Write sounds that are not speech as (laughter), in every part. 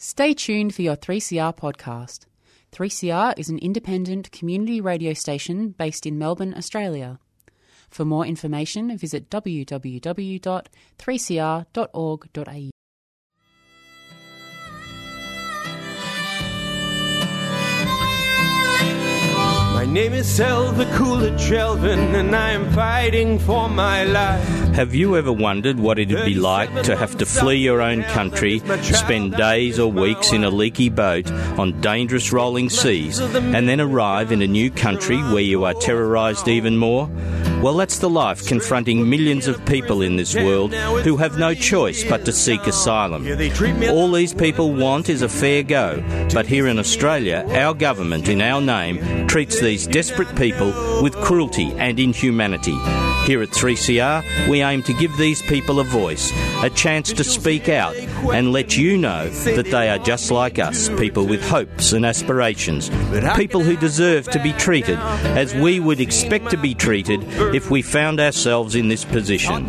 Stay tuned for your 3CR podcast. 3CR is an independent community radio station based in Melbourne, Australia. For more information, visit www.3cr.org.au. name is Selva Coolidge Elvin, and I am fighting for my life. Have you ever wondered what it'd be like to have to flee your own country, spend days or weeks in a leaky boat on dangerous rolling seas, and then arrive in a new country where you are terrorised even more? Well, that's the life confronting millions of people in this world who have no choice but to seek asylum. All these people want is a fair go, but here in Australia, our government, in our name, treats these desperate people with cruelty and inhumanity. Here at 3CR, we aim to give these people a voice, a chance to speak out, and let you know that they are just like us, people with hopes and aspirations, people who deserve to be treated as we would expect to be treated if we found ourselves in this position.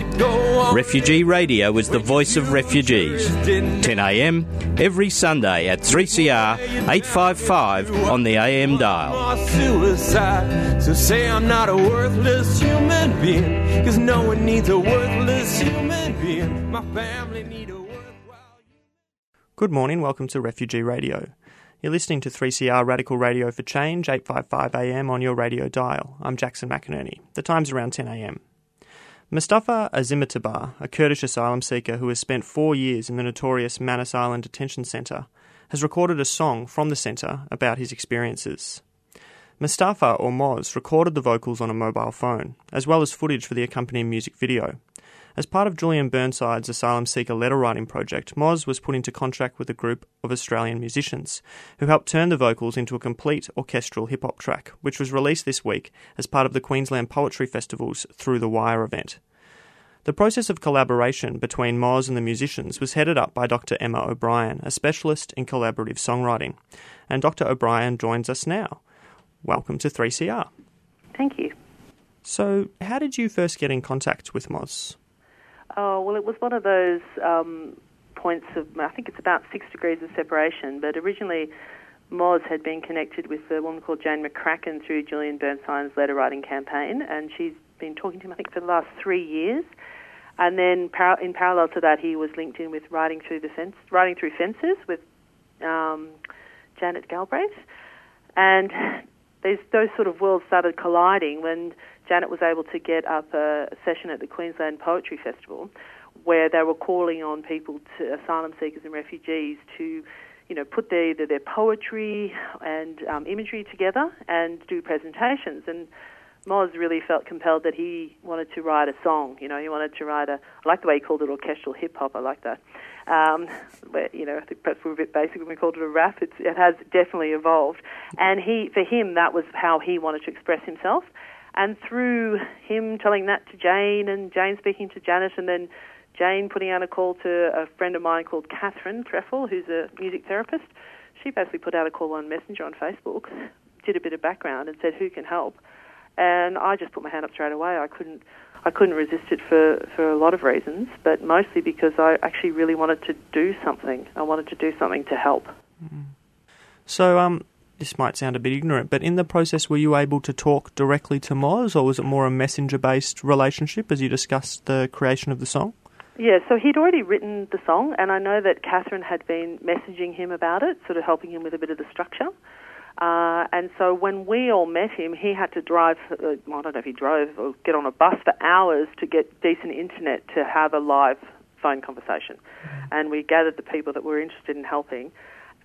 Refugee Radio is the voice of refugees. 10am every Sunday at 3CR 855 on the AM dial. So say I'm not a worthless human being. Cause no one needs a worthless human being. My family need a worthwhile Good morning, welcome to Refugee Radio. You're listening to 3CR Radical Radio for Change, 855 AM on your radio dial. I'm Jackson McInerney. The time's around 10 am. Mustafa Azimitabar, a Kurdish asylum seeker who has spent four years in the notorious Manus Island Detention Centre, has recorded a song from the centre about his experiences. Mustafa or Moz recorded the vocals on a mobile phone, as well as footage for the accompanying music video. As part of Julian Burnside's asylum seeker letter writing project, Moz was put into contract with a group of Australian musicians who helped turn the vocals into a complete orchestral hip hop track, which was released this week as part of the Queensland Poetry Festival's Through the Wire event. The process of collaboration between Moz and the musicians was headed up by Dr. Emma O'Brien, a specialist in collaborative songwriting. And Dr. O'Brien joins us now. Welcome to 3CR. Thank you. So, how did you first get in contact with Moz? Oh, well, it was one of those um, points of, I think it's about six degrees of separation, but originally Moz had been connected with a woman called Jane McCracken through Julian Burnside's letter writing campaign, and she's been talking to him, I think, for the last three years. And then, in parallel to that, he was linked in with writing through the fence, writing through fences with um, Janet Galbraith, and these, those sort of worlds started colliding when Janet was able to get up a session at the Queensland Poetry Festival, where they were calling on people, to, asylum seekers and refugees, to you know, put their, either their poetry and um, imagery together and do presentations. And Moz really felt compelled that he wanted to write a song. You know, he wanted to write a. I like the way he called it orchestral hip hop. I like that. Um, but, you know, I think perhaps we are a bit basic when we called it a rap. It's, it has definitely evolved. And he, for him, that was how he wanted to express himself. And through him telling that to Jane, and Jane speaking to Janet, and then Jane putting out a call to a friend of mine called Catherine Treffel, who's a music therapist. She basically put out a call on Messenger on Facebook, did a bit of background, and said, "Who can help?" And I just put my hand up straight away. I couldn't, I couldn't resist it for for a lot of reasons, but mostly because I actually really wanted to do something. I wanted to do something to help. So, um, this might sound a bit ignorant, but in the process, were you able to talk directly to Moz, or was it more a messenger based relationship as you discussed the creation of the song? Yeah, so he'd already written the song, and I know that Catherine had been messaging him about it, sort of helping him with a bit of the structure. Uh, and so when we all met him, he had to drive, uh, I don't know if he drove or get on a bus for hours to get decent internet to have a live phone conversation. And we gathered the people that were interested in helping.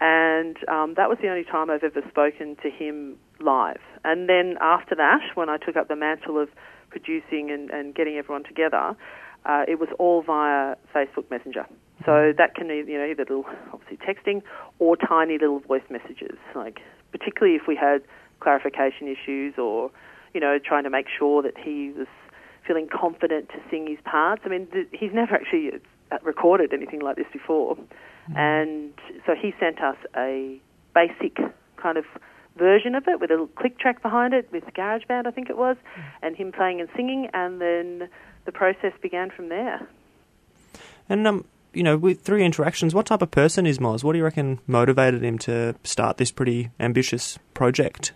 And um, that was the only time I've ever spoken to him live. And then after that, when I took up the mantle of producing and, and getting everyone together, uh, it was all via Facebook Messenger. So that can you know either little obviously texting or tiny little voice messages, like particularly if we had clarification issues or you know trying to make sure that he was feeling confident to sing his parts. I mean, th- he's never actually uh, recorded anything like this before, mm-hmm. and so he sent us a basic kind of version of it with a little click track behind it with GarageBand, I think it was, mm-hmm. and him playing and singing, and then the process began from there. And um, you know, with three interactions, what type of person is Moz? What do you reckon motivated him to start this pretty ambitious project?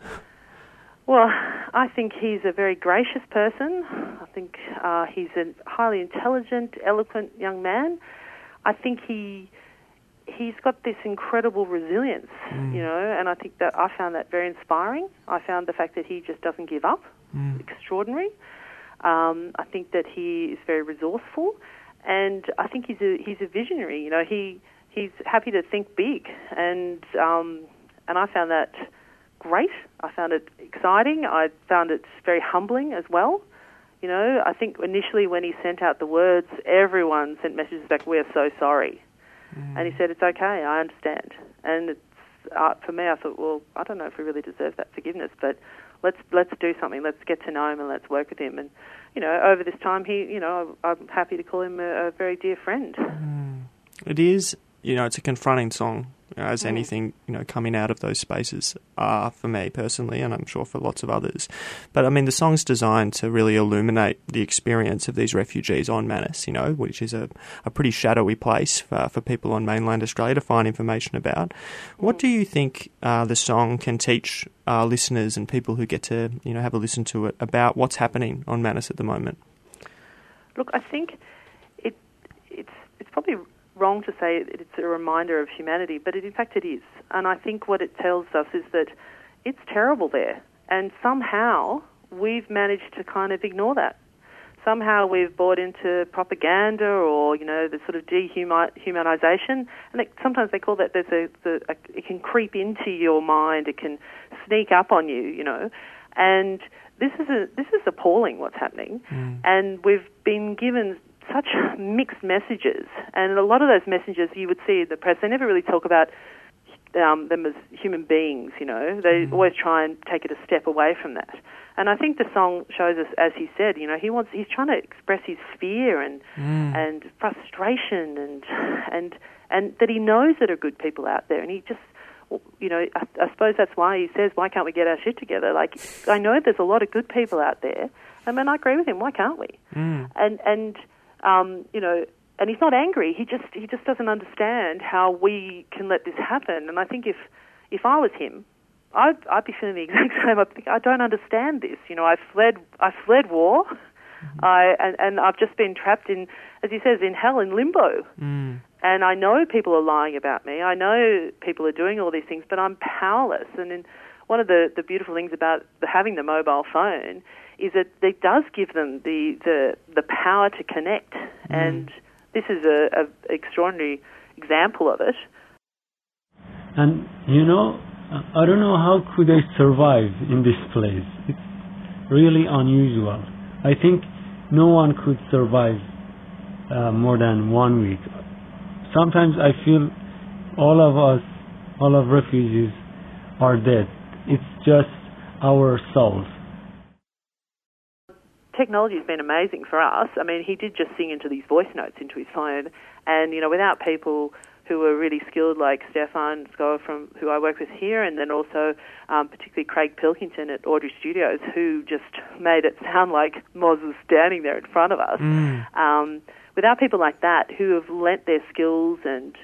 Well, I think he's a very gracious person. I think uh, he's a highly intelligent, eloquent young man. I think he he's got this incredible resilience, Mm. you know, and I think that I found that very inspiring. I found the fact that he just doesn't give up Mm. extraordinary. Um, I think that he is very resourceful, and I think he's a he's a visionary. You know, he he's happy to think big, and um, and I found that great. I found it exciting. I found it very humbling as well. You know, I think initially when he sent out the words, everyone sent messages back, "We're so sorry," and he said, "It's okay. I understand." And it's uh, for me, I thought, well, I don't know if we really deserve that forgiveness, but let's let's do something. Let's get to know him and let's work with him. And you know, over this time, he, you know, I'm happy to call him a, a very dear friend. It is, you know, it's a confronting song, you know, as Mm. anything, you know, coming out of those spaces are for me personally, and I'm sure for lots of others. But I mean, the song's designed to really illuminate the experience of these refugees on Manus, you know, which is a, a pretty shadowy place for, for people on mainland Australia to find information about. What do you think uh, the song can teach our listeners and people who get to, you know, have a listen to it about what's happening on Manus at the moment? Look, I think it it's it's probably wrong to say it's a reminder of humanity, but it, in fact it is. And I think what it tells us is that it's terrible there, and somehow we've managed to kind of ignore that. Somehow we've bought into propaganda or you know the sort of dehumanization, and it, sometimes they call that there's a, the, a it can creep into your mind, it can sneak up on you, you know, and this is a this is appalling what's happening, and we've been given such mixed messages, and a lot of those messages you would see in the press. They never really talk about um, them as human beings. You know, they always try and take it a step away from that. And I think the song shows us, as he said, you know, he wants he's trying to express his fear and and frustration and and and that he knows that there are good people out there, and he just you know, I, I suppose that's why he says, "Why can't we get our shit together?" Like, I know there's a lot of good people out there. I mean, I agree with him. Why can't we? Mm. And and um, you know, and he's not angry. He just he just doesn't understand how we can let this happen. And I think if if I was him, I'd I'd be feeling the exact (laughs) same. I think I don't understand this. You know, I fled I fled war. I and, and I've just been trapped in, as he says, in hell in limbo. Mm. And I know people are lying about me. I know people are doing all these things, but I'm powerless. And in, one of the, the beautiful things about the, having the mobile phone is that it does give them the, the, the power to connect. And this is a, a extraordinary example of it. And you know, I don't know how could I survive in this place. It's really unusual. I think no one could survive uh, more than one week. Sometimes I feel all of us, all of refugees, are dead. It's just our souls. Technology has been amazing for us. I mean, he did just sing into these voice notes into his phone, and you know, without people who were really skilled, like Stefan Skoa from who I work with here, and then also um, particularly Craig Pilkington at Audrey Studios, who just made it sound like Moz was standing there in front of us. Um, without people like that who have lent their skills and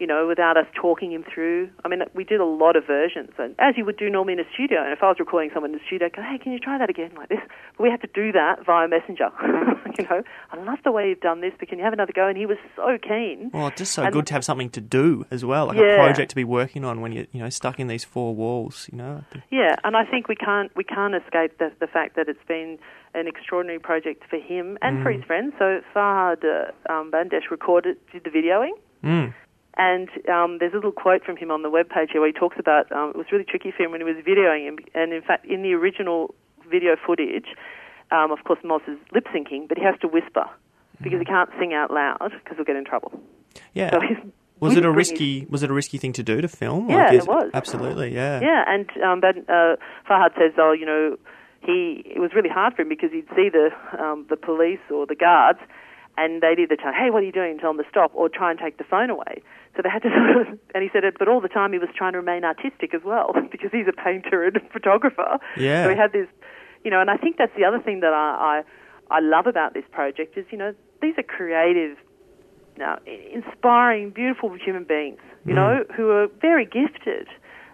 you know, without us talking him through. I mean, we did a lot of versions, and as you would do normally in a studio. And if I was recording someone in the studio, I'd go, "Hey, can you try that again like this?" But we had to do that via Messenger. (laughs) you know, I love the way you've done this, but can you have another go? And he was so keen. Well, it's just so And- good to have something to do as well, like a project to be working on when you're, you know, stuck in these four walls. You know, Yeah, and I think we can't we can't escape the the fact that it's been an extraordinary project for him and for his friends. So Farhad uh, um, Bandesh recorded, did the videoing. mm. And um, there's a little quote from him on the webpage here where he talks about um, it was really tricky for him when he was videoing him. And in fact, in the original video footage, um, of course, Moz is lip syncing, but he has to whisper because he can't sing out loud because he'll get in trouble. yeah. So was it a his- risky? Was it a risky thing to do to film? Yeah, it was. Absolutely, yeah. Yeah, and um, but uh, Farhad says, oh, you know, he it was really hard for him because he'd see the um, the police or the guards, and they'd either tell, hey, what are you doing? Tell them to stop, or try and take the phone away. So they had to (laughs) sort of, and he said it, but all the time he was trying to remain artistic as well (laughs) because he's a painter and a photographer. Yeah. So he had this, you know, and I think that's the other thing that I I, I love about this project is, you know, these are creative uh, inspiring, beautiful human beings, you Mm. know, who are very gifted,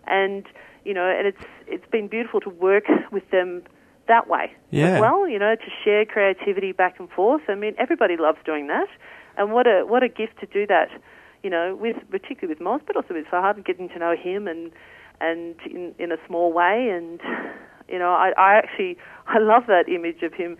and you know, and it's it's been beautiful to work (laughs) with them that way Yeah. as well. You know, to share creativity back and forth. I mean, everybody loves doing that, and what a what a gift to do that. You know, with particularly with Moz, but also with Farhad, getting to know him and and in in a small way. And you know, I, I actually (laughs) I love that image of him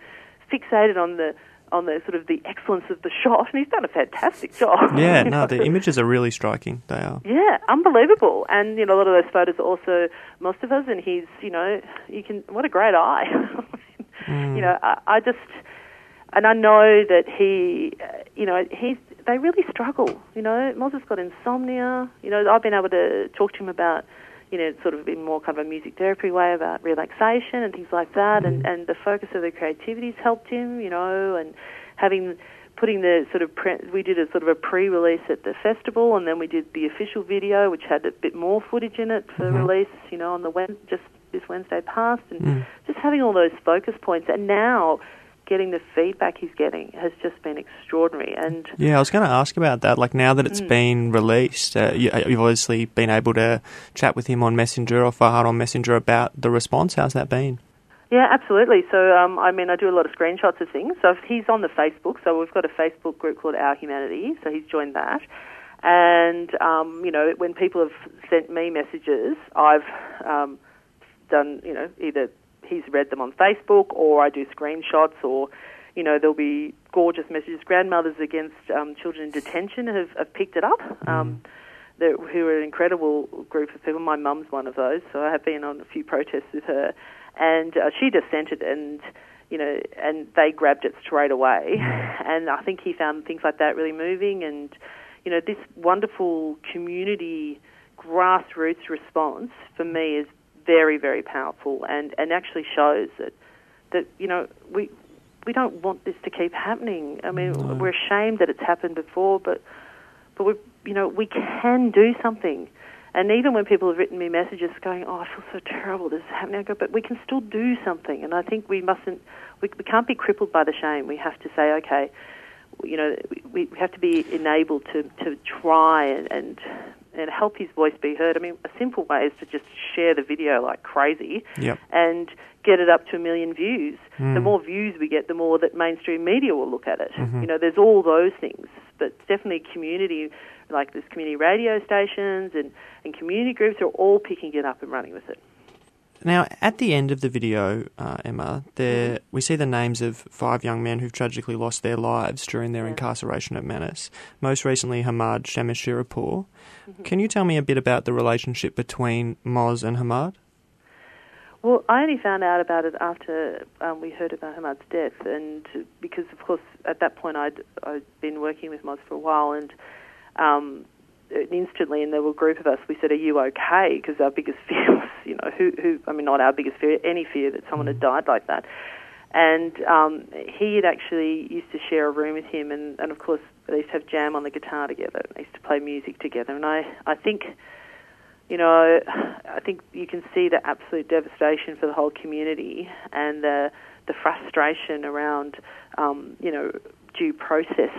fixated on the on the sort of the excellence of the shot, and he's done a fantastic job. (laughs) Yeah, no, the (laughs) images are really striking. They are. Yeah, unbelievable. And you know, a lot of those photos are also Mustafa's, and he's you know, you can what a great eye. (laughs) You know, I, I just and I know that he, uh, you know, he's they really struggle. You know, Moz has got insomnia. You know, I've been able to talk to him about. You know, sort of in more kind of a music therapy way about relaxation and things like that, and, mm-hmm. and the focus of the creativity's helped him. You know, and having putting the sort of pre- we did a sort of a pre-release at the festival, and then we did the official video, which had a bit more footage in it for mm-hmm. release. You know, on the Wed- just this Wednesday past, and mm. just having all those focus points, and now getting the feedback he's getting has just been extraordinary. And Yeah, I was going to ask about that. Like now that it's been released, uh, you, you've obviously been able to chat with him on Messenger or Farhad on Messenger about the response. How's that been? Yeah, absolutely. So, um, I mean, I do a lot of screenshots of things. So, if he's on the Facebook. So, we've got a Facebook group called Our Humanity. So, he's joined that. And, um, you know, when people have sent me messages, I've um, done, you know, either he's read them on Facebook or I do screenshots or, you know, there'll be gorgeous messages. Grandmothers Against um, Children in Detention have, have picked it up. Um, they're- who are an incredible group of people. My mum's one of those, so I have been on a few protests with her, and uh, she just sent it, and you know, and they grabbed it straight away, (laughs) and I think he found things like that really moving, and you know, this wonderful community grassroots response for me is very, very powerful, and and actually shows that that you know we we don't want this to keep happening. I mean, we're ashamed that it's happened before, but but we you know we can do something. And even when people have written me messages going, "Oh, I feel so terrible, this is happening," I go, "But we can still do something." And I think we mustn't, we, we can't be crippled by the shame. We have to say, "Okay, you know, we, we have to be enabled to to try and, and and help his voice be heard." I mean, a simple way is to just share the video like crazy Yep. and get it up to a million views. The hmm. more views we get, the more that mainstream media will look at it. Mm-hmm. You know, there's all those things, but definitely community, like there's community radio stations and, and community groups are all picking it up and running with it. Now, at the end of the video, uh, Emma, there we see the names of five young men who've tragically lost their lives during their incarceration at Manus. Most recently, Hamed Shamshiripour. Can you tell me a bit about the relationship between Moz and Hamed? Well, I only found out about it after um, we heard about Hamed's death, and because, of course, at that point I'd, I'd been working with Moz for a while, and um, instantly, and there were a group of us, we said, "Are you okay?" Because our biggest (laughs) fear was, you know, who, who, I mean, not our biggest fear, any fear that someone had died like that. And um, he had actually used to share a room with him, and, and of course, they used to have jam on the guitar together. They used to play music together, and I, I think you know, I think you can see the absolute devastation for the whole community and the the frustration around, um, you know, due process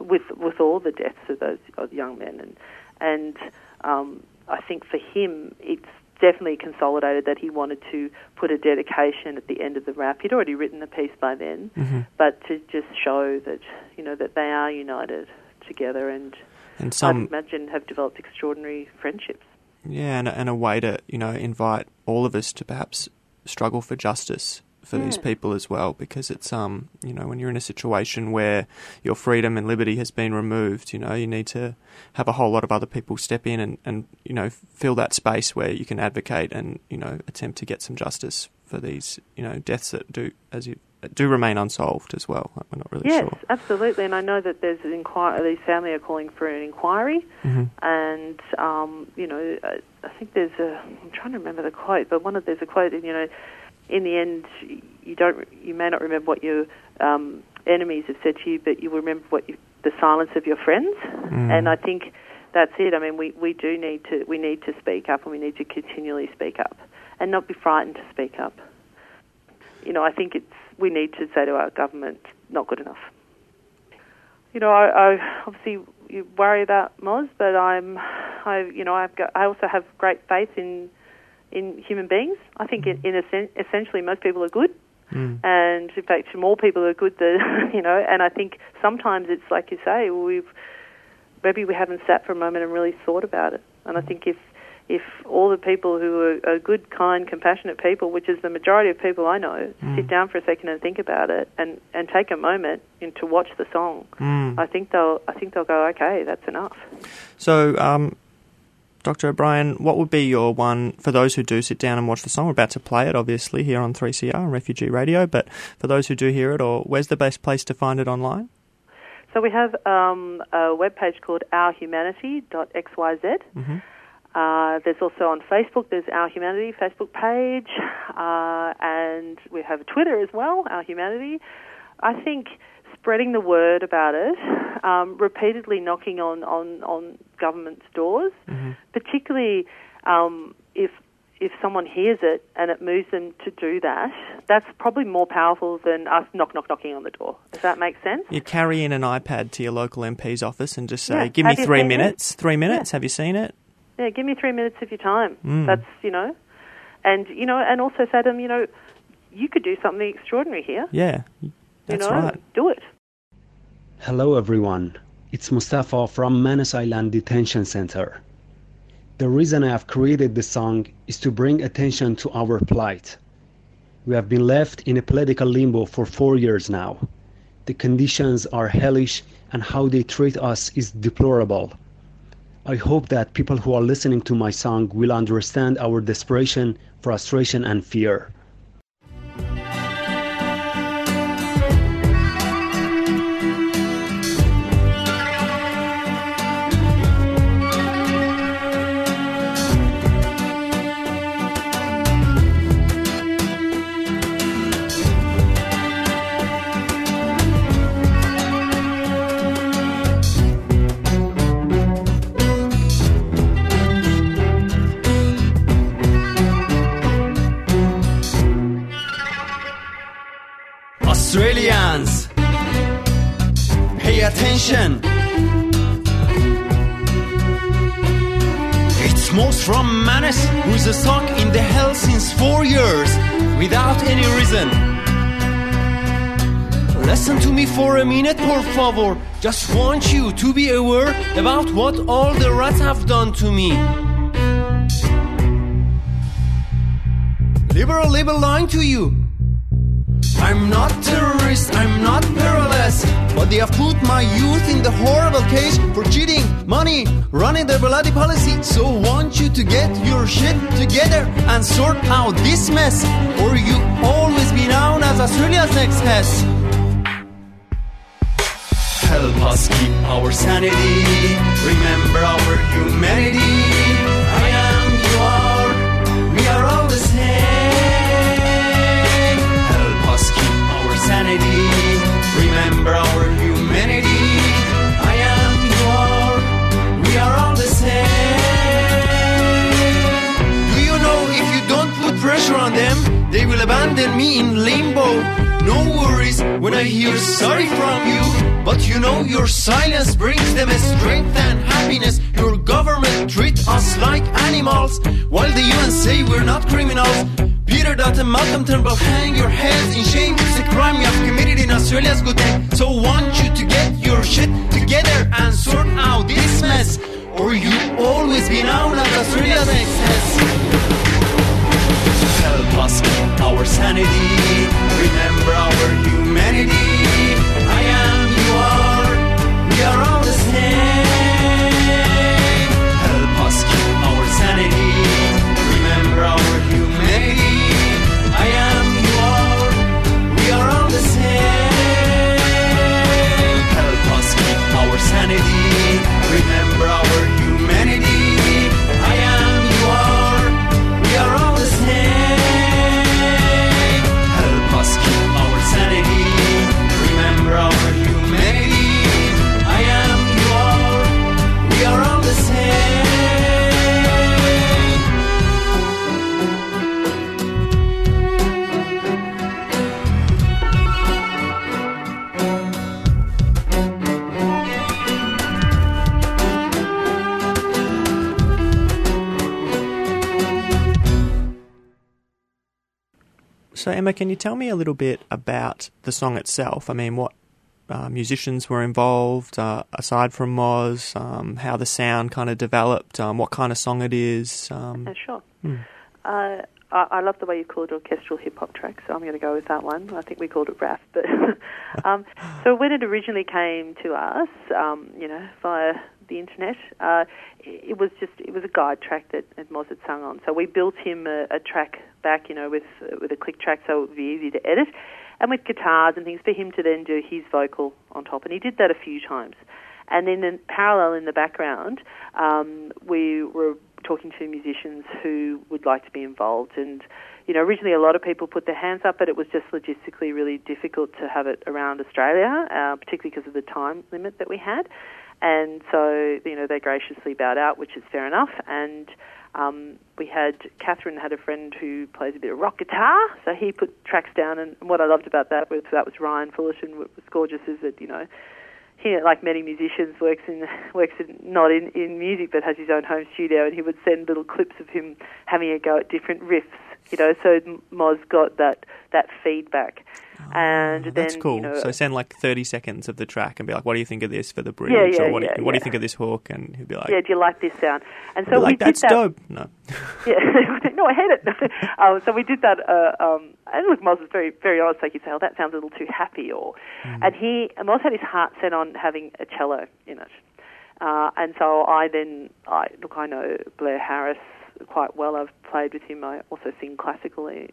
with with all the deaths of those of young men, and and um, I think for him it's definitely consolidated that he wanted to put a dedication at the end of the rap. He'd already written the piece by then, but to just show that you know that they are united together and. And I'd some, imagine have developed extraordinary friendships. yeah, and, and a way to you know invite all of us to perhaps struggle for justice for these people as well, because it's um you know when you're in a situation where your freedom and liberty has been removed, you know you need to have a whole lot of other people step in and and you know fill that space where you can advocate and you know attempt to get some justice for these you know deaths that do as you do remain unsolved as well. We're not really Yes, sure. absolutely. And I know that there's an inquiry. These family are calling for an inquiry, Mm-hmm. and um, you know, I, I think there's a. I'm trying to remember the quote, but one of there's a quote. You know, in the end, you don't. You may not remember what your um, enemies have said to you, but you will remember what you, the silence of your friends. And I think that's it. I mean, we, we do need to we need to speak up, and we need to continually speak up, and not be frightened to speak up. You know, I think it's we need to say to our government, not good enough. you know, I, I obviously you worry about Moz, but I'm, I, you know, I've got, I also have great faith in in human beings. I think in, in essen- essentially most people are good, Mm. and in fact more people are good than (laughs) you know. And I think sometimes it's like you say, we've maybe we haven't sat for a moment and really thought about it. And I think if if all the people who are, are good, kind, compassionate people, which is the majority of people I know, sit down for a second and think about it, and, and take a moment to watch the song, Mm. I think they'll I think they'll go, okay, that's enough. So, um, Dr. O'Brien, what would be your one for those who do sit down and watch the song? We're about to play it, obviously, here on 3CR Refugee Radio, but for those who do hear it, or where's the best place to find it online? So we have um, a webpage called ourhumanity.xyz. Mhm. Uh, there's also on Facebook, there's Our Humanity Facebook page, uh, and we have Twitter as well, Our Humanity. I think spreading the word about it, um, repeatedly knocking on, on, on government's doors, particularly um, if if someone hears it and it moves them to do that, that's probably more powerful than us knock knock knocking on the door. Does that make sense? You carry in an iPad to your local MP's office and just say, Yeah. "Give me three seen it?" minutes. Three minutes. Have you seen it?" Yeah, give me three minutes of your time. Mm. That's you know, and you know, and also say to them, you know, you could do something extraordinary here. Yeah, that's you know, right. do it. Hello everyone, it's Mustafa from Manus Island Detention Center. The reason I have created this song is to bring attention to our plight. We have been left in a political limbo for four years now. The conditions are hellish and how they treat us is deplorable. I hope that people who are listening to my song will understand our desperation, frustration, and fear. Since four years without any reason. Listen to me for a minute, por favor. Just want you to be aware about what all the rats have done to me. Liberal, liberal lying to you. I'm not terrorist, I'm not perilous, but they have put my youth in the horrible cage for cheating, money, running the bloody policy. So want you to get your shit together and sort out this mess, or you always be known as Australia's next test. Help us keep our sanity, remember our humanity. Remember our humanity. I am, you are, we are all the same. Do you know if you don't put pressure on them, they will abandon me in limbo? No worries when I hear sorry from you. But you know your silence brings them a strength and happiness. Your government treat us like animals, while the UN say we're not criminals. Peter Dutton, Malcolm Turnbull, hang your heads in shame. It's a crime you have committed in Australia's good name. So want you to get your shit together and sort out this mess, or you always be known as Australia's excess help us keep our sanity. Remember our humanity. Emma, can you tell me a little bit about the song itself? I mean, what uh, musicians were involved, uh, aside from Moz, um, how the sound kind of developed, um, what kind of song it is. Um, Yeah, sure. Hmm. Uh, I, I love the way you called it orchestral hip hop track, so I'm going to go with that one. I think we called it rap, but (laughs) um, so when it originally came to us, um, you know, via the internet, uh, it was just it was a guide track that, Moz had sung on. So we built him a, a track back, you know, with with a click track, so it would be easy to edit, and with guitars and things for him to then do his vocal on top, and he did that a few times. And then in parallel in the background, um, we were talking to musicians who would like to be involved. And, you know, originally a lot of people put their hands up, but it was just logistically really difficult to have it around Australia, uh, particularly because of the time limit that we had. And so, you know, they graciously bowed out, which is fair enough. And um, we had Catherine had a friend who plays a bit of rock guitar, so he put tracks down. And what I loved about that was that was Ryan Fullerton. What was gorgeous is that you know he, like many musicians, works in (laughs) works in, not in, in music, but has his own home studio, and he would send little clips of him having a go at different riffs. You know, so Moz got that that feedback, and then Oh, That's cool. you know, so send like 30 seconds of the track and be like, what do you think of this for the bridge? Yeah, yeah, or what, do yeah, you, what do you think of this hook? And he'd be like, yeah, do you like this sound? And "Be so we like did that's that. dope. No. (laughs) Yeah, (laughs) no, I hate it. (laughs) um, so we did that, uh, um, and look, Moz was very, very honest. Like you say, oh, that sounds a little too happy, or and he, and Moz had his heart set on having a cello in it, uh, and so I then, I look, I know Blair Harris quite well. I've played with him. I also sing classically.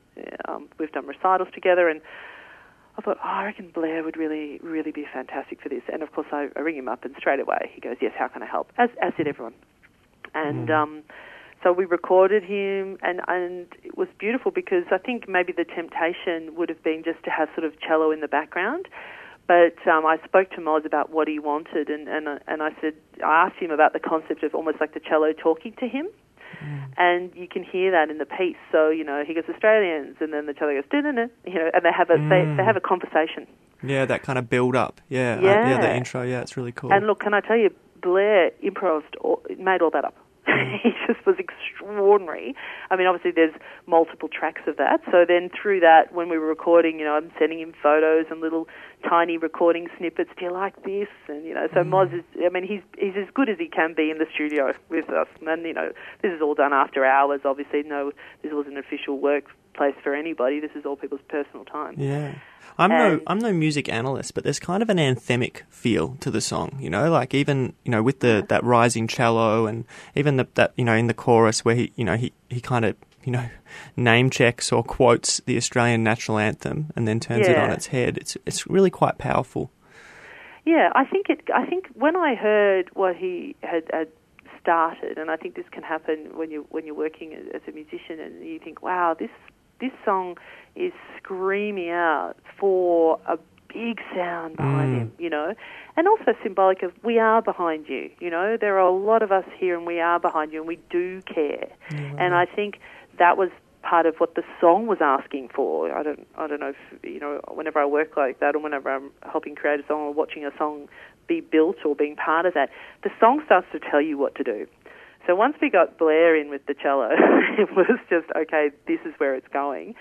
Um, we've done recitals together, and I thought, oh, I reckon Blair would really, really be fantastic for this. And of course, I, I ring him up, and straight away he goes, yes, how can I help? As, as did everyone. And um, so we recorded him, and, and it was beautiful because I think maybe the temptation would have been just to have sort of cello in the background. But um, I spoke to Moz about what he wanted, and, and, and I said, I asked him about the concept of almost like the cello talking to him. And you can hear that in the piece. So you know, he goes Australians, and then the cello goes, you know, and they have a they, they have a conversation. Yeah, that kind of build up. Yeah. uh, yeah, the intro. Yeah, it's really cool. And look, can I tell you, Blair improvised, all, made all that up. (laughs) he just was extraordinary. I mean, obviously, there's multiple tracks of that. So then, through that, when we were recording, you know, I'm sending him photos and little tiny recording snippets. Do you like this? And you know, so mm. Moz is. I mean, he's he's as good as he can be in the studio with us. And you know, this is all done after hours. Obviously, no, this wasn't official workplace for anybody. This is all people's personal time. Yeah. I'm no I'm no music analyst, but there's kind of an anthemic feel to the song, you know, like even, you know, with the that rising cello and even the, that, you know, in the chorus where he, you know, he he kind of, you know, name checks or quotes the Australian national anthem and then turns it on its head. It's it's really quite powerful. Yeah, I think it. I think when I heard what he had, had started, and I think this can happen when you when you're working as a musician, and you think, "Wow, this this song is screaming out for a big sound behind Mm. him," you know, and also symbolic of we are behind you. You know, there are a lot of us here, and we are behind you, and we do care. And I think that was part of what the song was asking for. I don't I don't know if you know whenever I work like that or whenever I'm helping create a song or watching a song be built or being part of that, the song starts to tell you what to do. So once we got Blair in with the cello, (laughs) it was just okay. This is where it's going,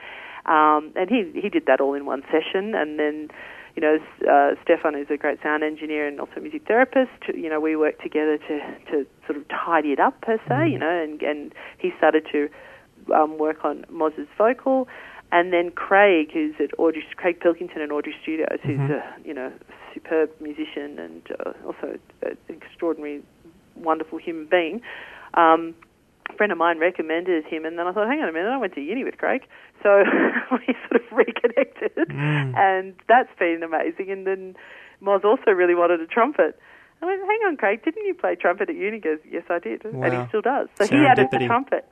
um, and he he did that all in one session, and then. You know, uh, Stefan is a great sound engineer and also a music therapist. You know, we worked together to, to sort of tidy it up per se. You know, and and he started to um, work on Moz's vocal, and then Craig, who's at Audrey, Craig Pilkington at Audrey Studios, who's a you know superb musician and uh, also an extraordinary, wonderful human being. Um, a friend of mine recommended him, and then I thought, hang on a minute, I went to uni with Craig, so (laughs) we sort of reconnected, and that's been amazing. And then Moz also really wanted a trumpet. I went, hang on, Craig, didn't you play trumpet at uni? He goes, yes, I did, and he still does. So he added the trumpet.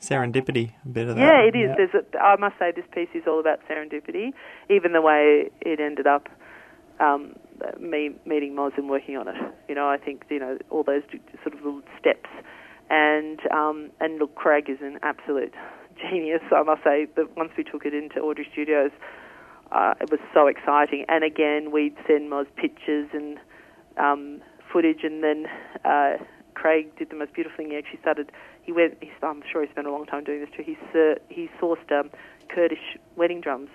Serendipity, a bit of that. Yeah, it is. There's a, I must say, this piece is all about serendipity. Even the way it ended up, um, me meeting Moz and working on it. You know, I think you know all those sort of little steps, and um, and look, Craig is an absolute (laughs) genius. I must say that once we took it into Audrey Studios, uh, it was so exciting. And again, we'd send Moz pictures and um, footage, and then uh, Craig did the most beautiful thing. He actually started. he went. He's, I'm sure he spent a long time doing this too. He uh, he sourced um, Kurdish wedding drums,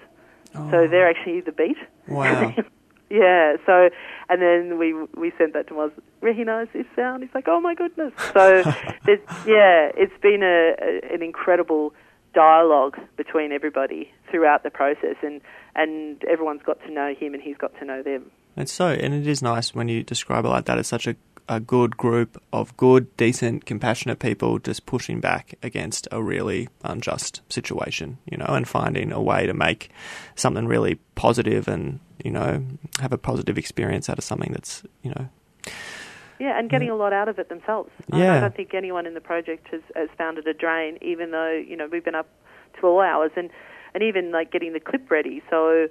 so they're actually the beat. Wow. (laughs) yeah. So, and then we we sent that to Moz. Recognise this sound? He's like, oh my goodness. So, (laughs) yeah, it's been a, a an incredible dialogue between everybody throughout the process, and and everyone's got to know him, and he's got to know them. And so, and it is nice when you describe it like that. It's such a, a good group of good, decent, compassionate people just pushing back against a really unjust situation, you know, and finding a way to make something really positive and, you know, have a positive experience out of something that's, you know. Yeah, and getting a lot out of it themselves. I- I don't think anyone in the project has, has found it a drain, even though, you know, we've been up to all hours and, and even like getting the clip ready. So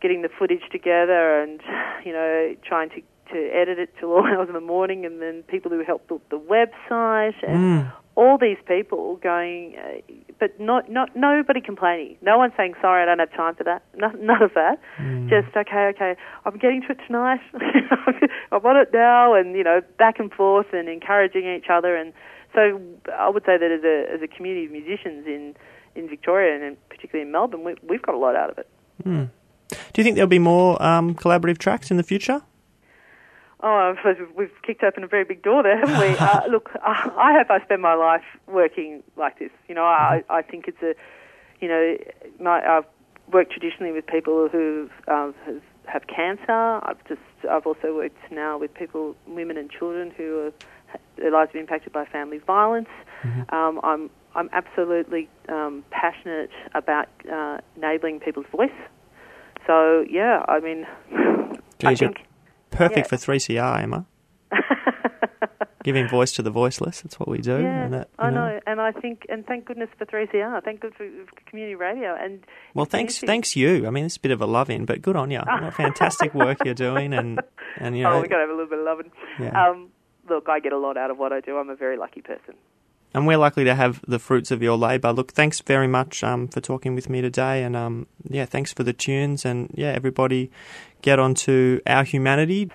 getting the footage together and, you know, trying to, to edit it till (laughs) all hours in the morning and then people who help build the website and all these people going, uh, but not, not nobody complaining. No one saying, sorry, I don't have time for that. No, (laughs) none of that. Just, okay, okay, I'm getting to it tonight. (laughs) I'm on it now and, you know, back and forth and encouraging each other. And so I would say that as a, as a community of musicians in, in Victoria and in, particularly in Melbourne, we, we've got a lot out of it. Mm. Do you think there'll be more um, collaborative tracks in the future? Oh, we've, kicked open a very big door there, haven't we? (laughs) uh, look, I hope I spend my life working like this. You know, I, I think it's a, you know, my, I've worked traditionally with people who um, have, have cancer. I've just, I've also worked now with people, women and children who are, their lives are impacted by family violence. Um, I'm, I'm absolutely um, passionate about uh, enabling people's voice. So yeah, I mean, (laughs) I think. Perfect yeah. for 3CR, Emma. (laughs) Giving voice to the voiceless. That's what we do. Yeah, that, I know, and I think, and thank goodness for 3CR. Thank good for, community radio. And Well, thanks, easy. thanks you. I mean, it's a bit of a love in, but good on you. (laughs) Fantastic work you're doing, and and you know, oh, we got to have a little bit of loving. Yeah. Um, look, I get a lot out of what I do. I'm a very lucky person. and we're likely to have the fruits of your labour. Look, thanks very much um, for talking with me today, and um, yeah, thanks for the tunes, and yeah, everybody get onto our humanity.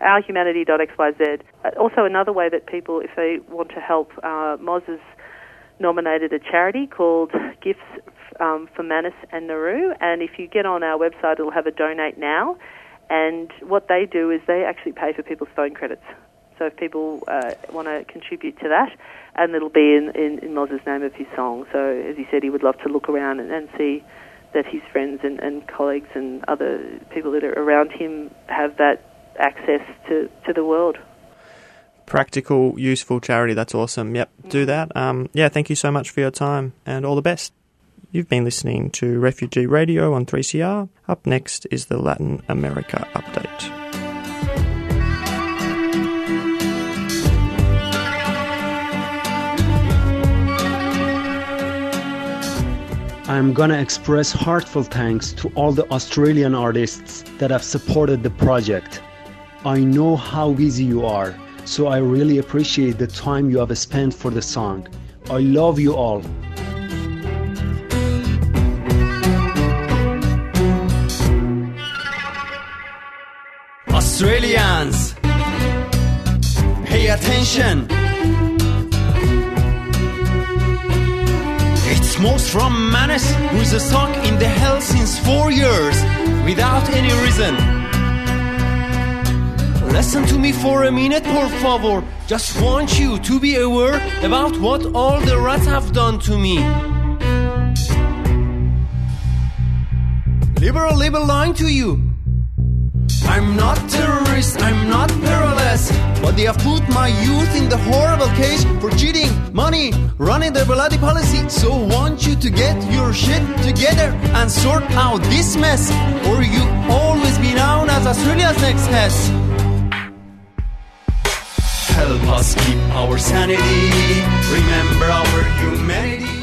ourhumanity.xyz. Uh, Also, another way that people, if they want to help, uh, Moz has nominated a charity called Gifts um, for Manus and Nauru, and if you get on our website, it'll have a donate now. And what they do is they actually pay for people's phone credits. So if people uh, want to contribute to that, and it'll be in, in, in Moz's name of his song. So as he said, he would love to look around and, and see that his friends and, and colleagues and other people that are around him have that access to, to the world. Practical, useful charity. That's awesome. Yep, do that. Um, yeah, thank you so much for your time, and all the best. You've been listening to Refugee Radio on 3CR. Up next is the Latin America update. I'm gonna express heartfelt thanks to all the Australian artists that have supported the project. I know how busy you are, so I really appreciate the time you have spent for the song. I love you all. Australians, pay attention. Moz from Manus, who's stuck in the hell since four years without any reason. Listen to me for a minute, por favor. Just want you to be aware about what all the rats have done to me. Liberal, liberal lying to you. I'm not terrorist, I'm not perilous. But they have put my youth in the horrible cage for cheating, money, running the bloody policy. So want you to get your shit together and sort out this mess, or you always be known as Australia's next Hess. Help us keep our sanity. Remember our humanity.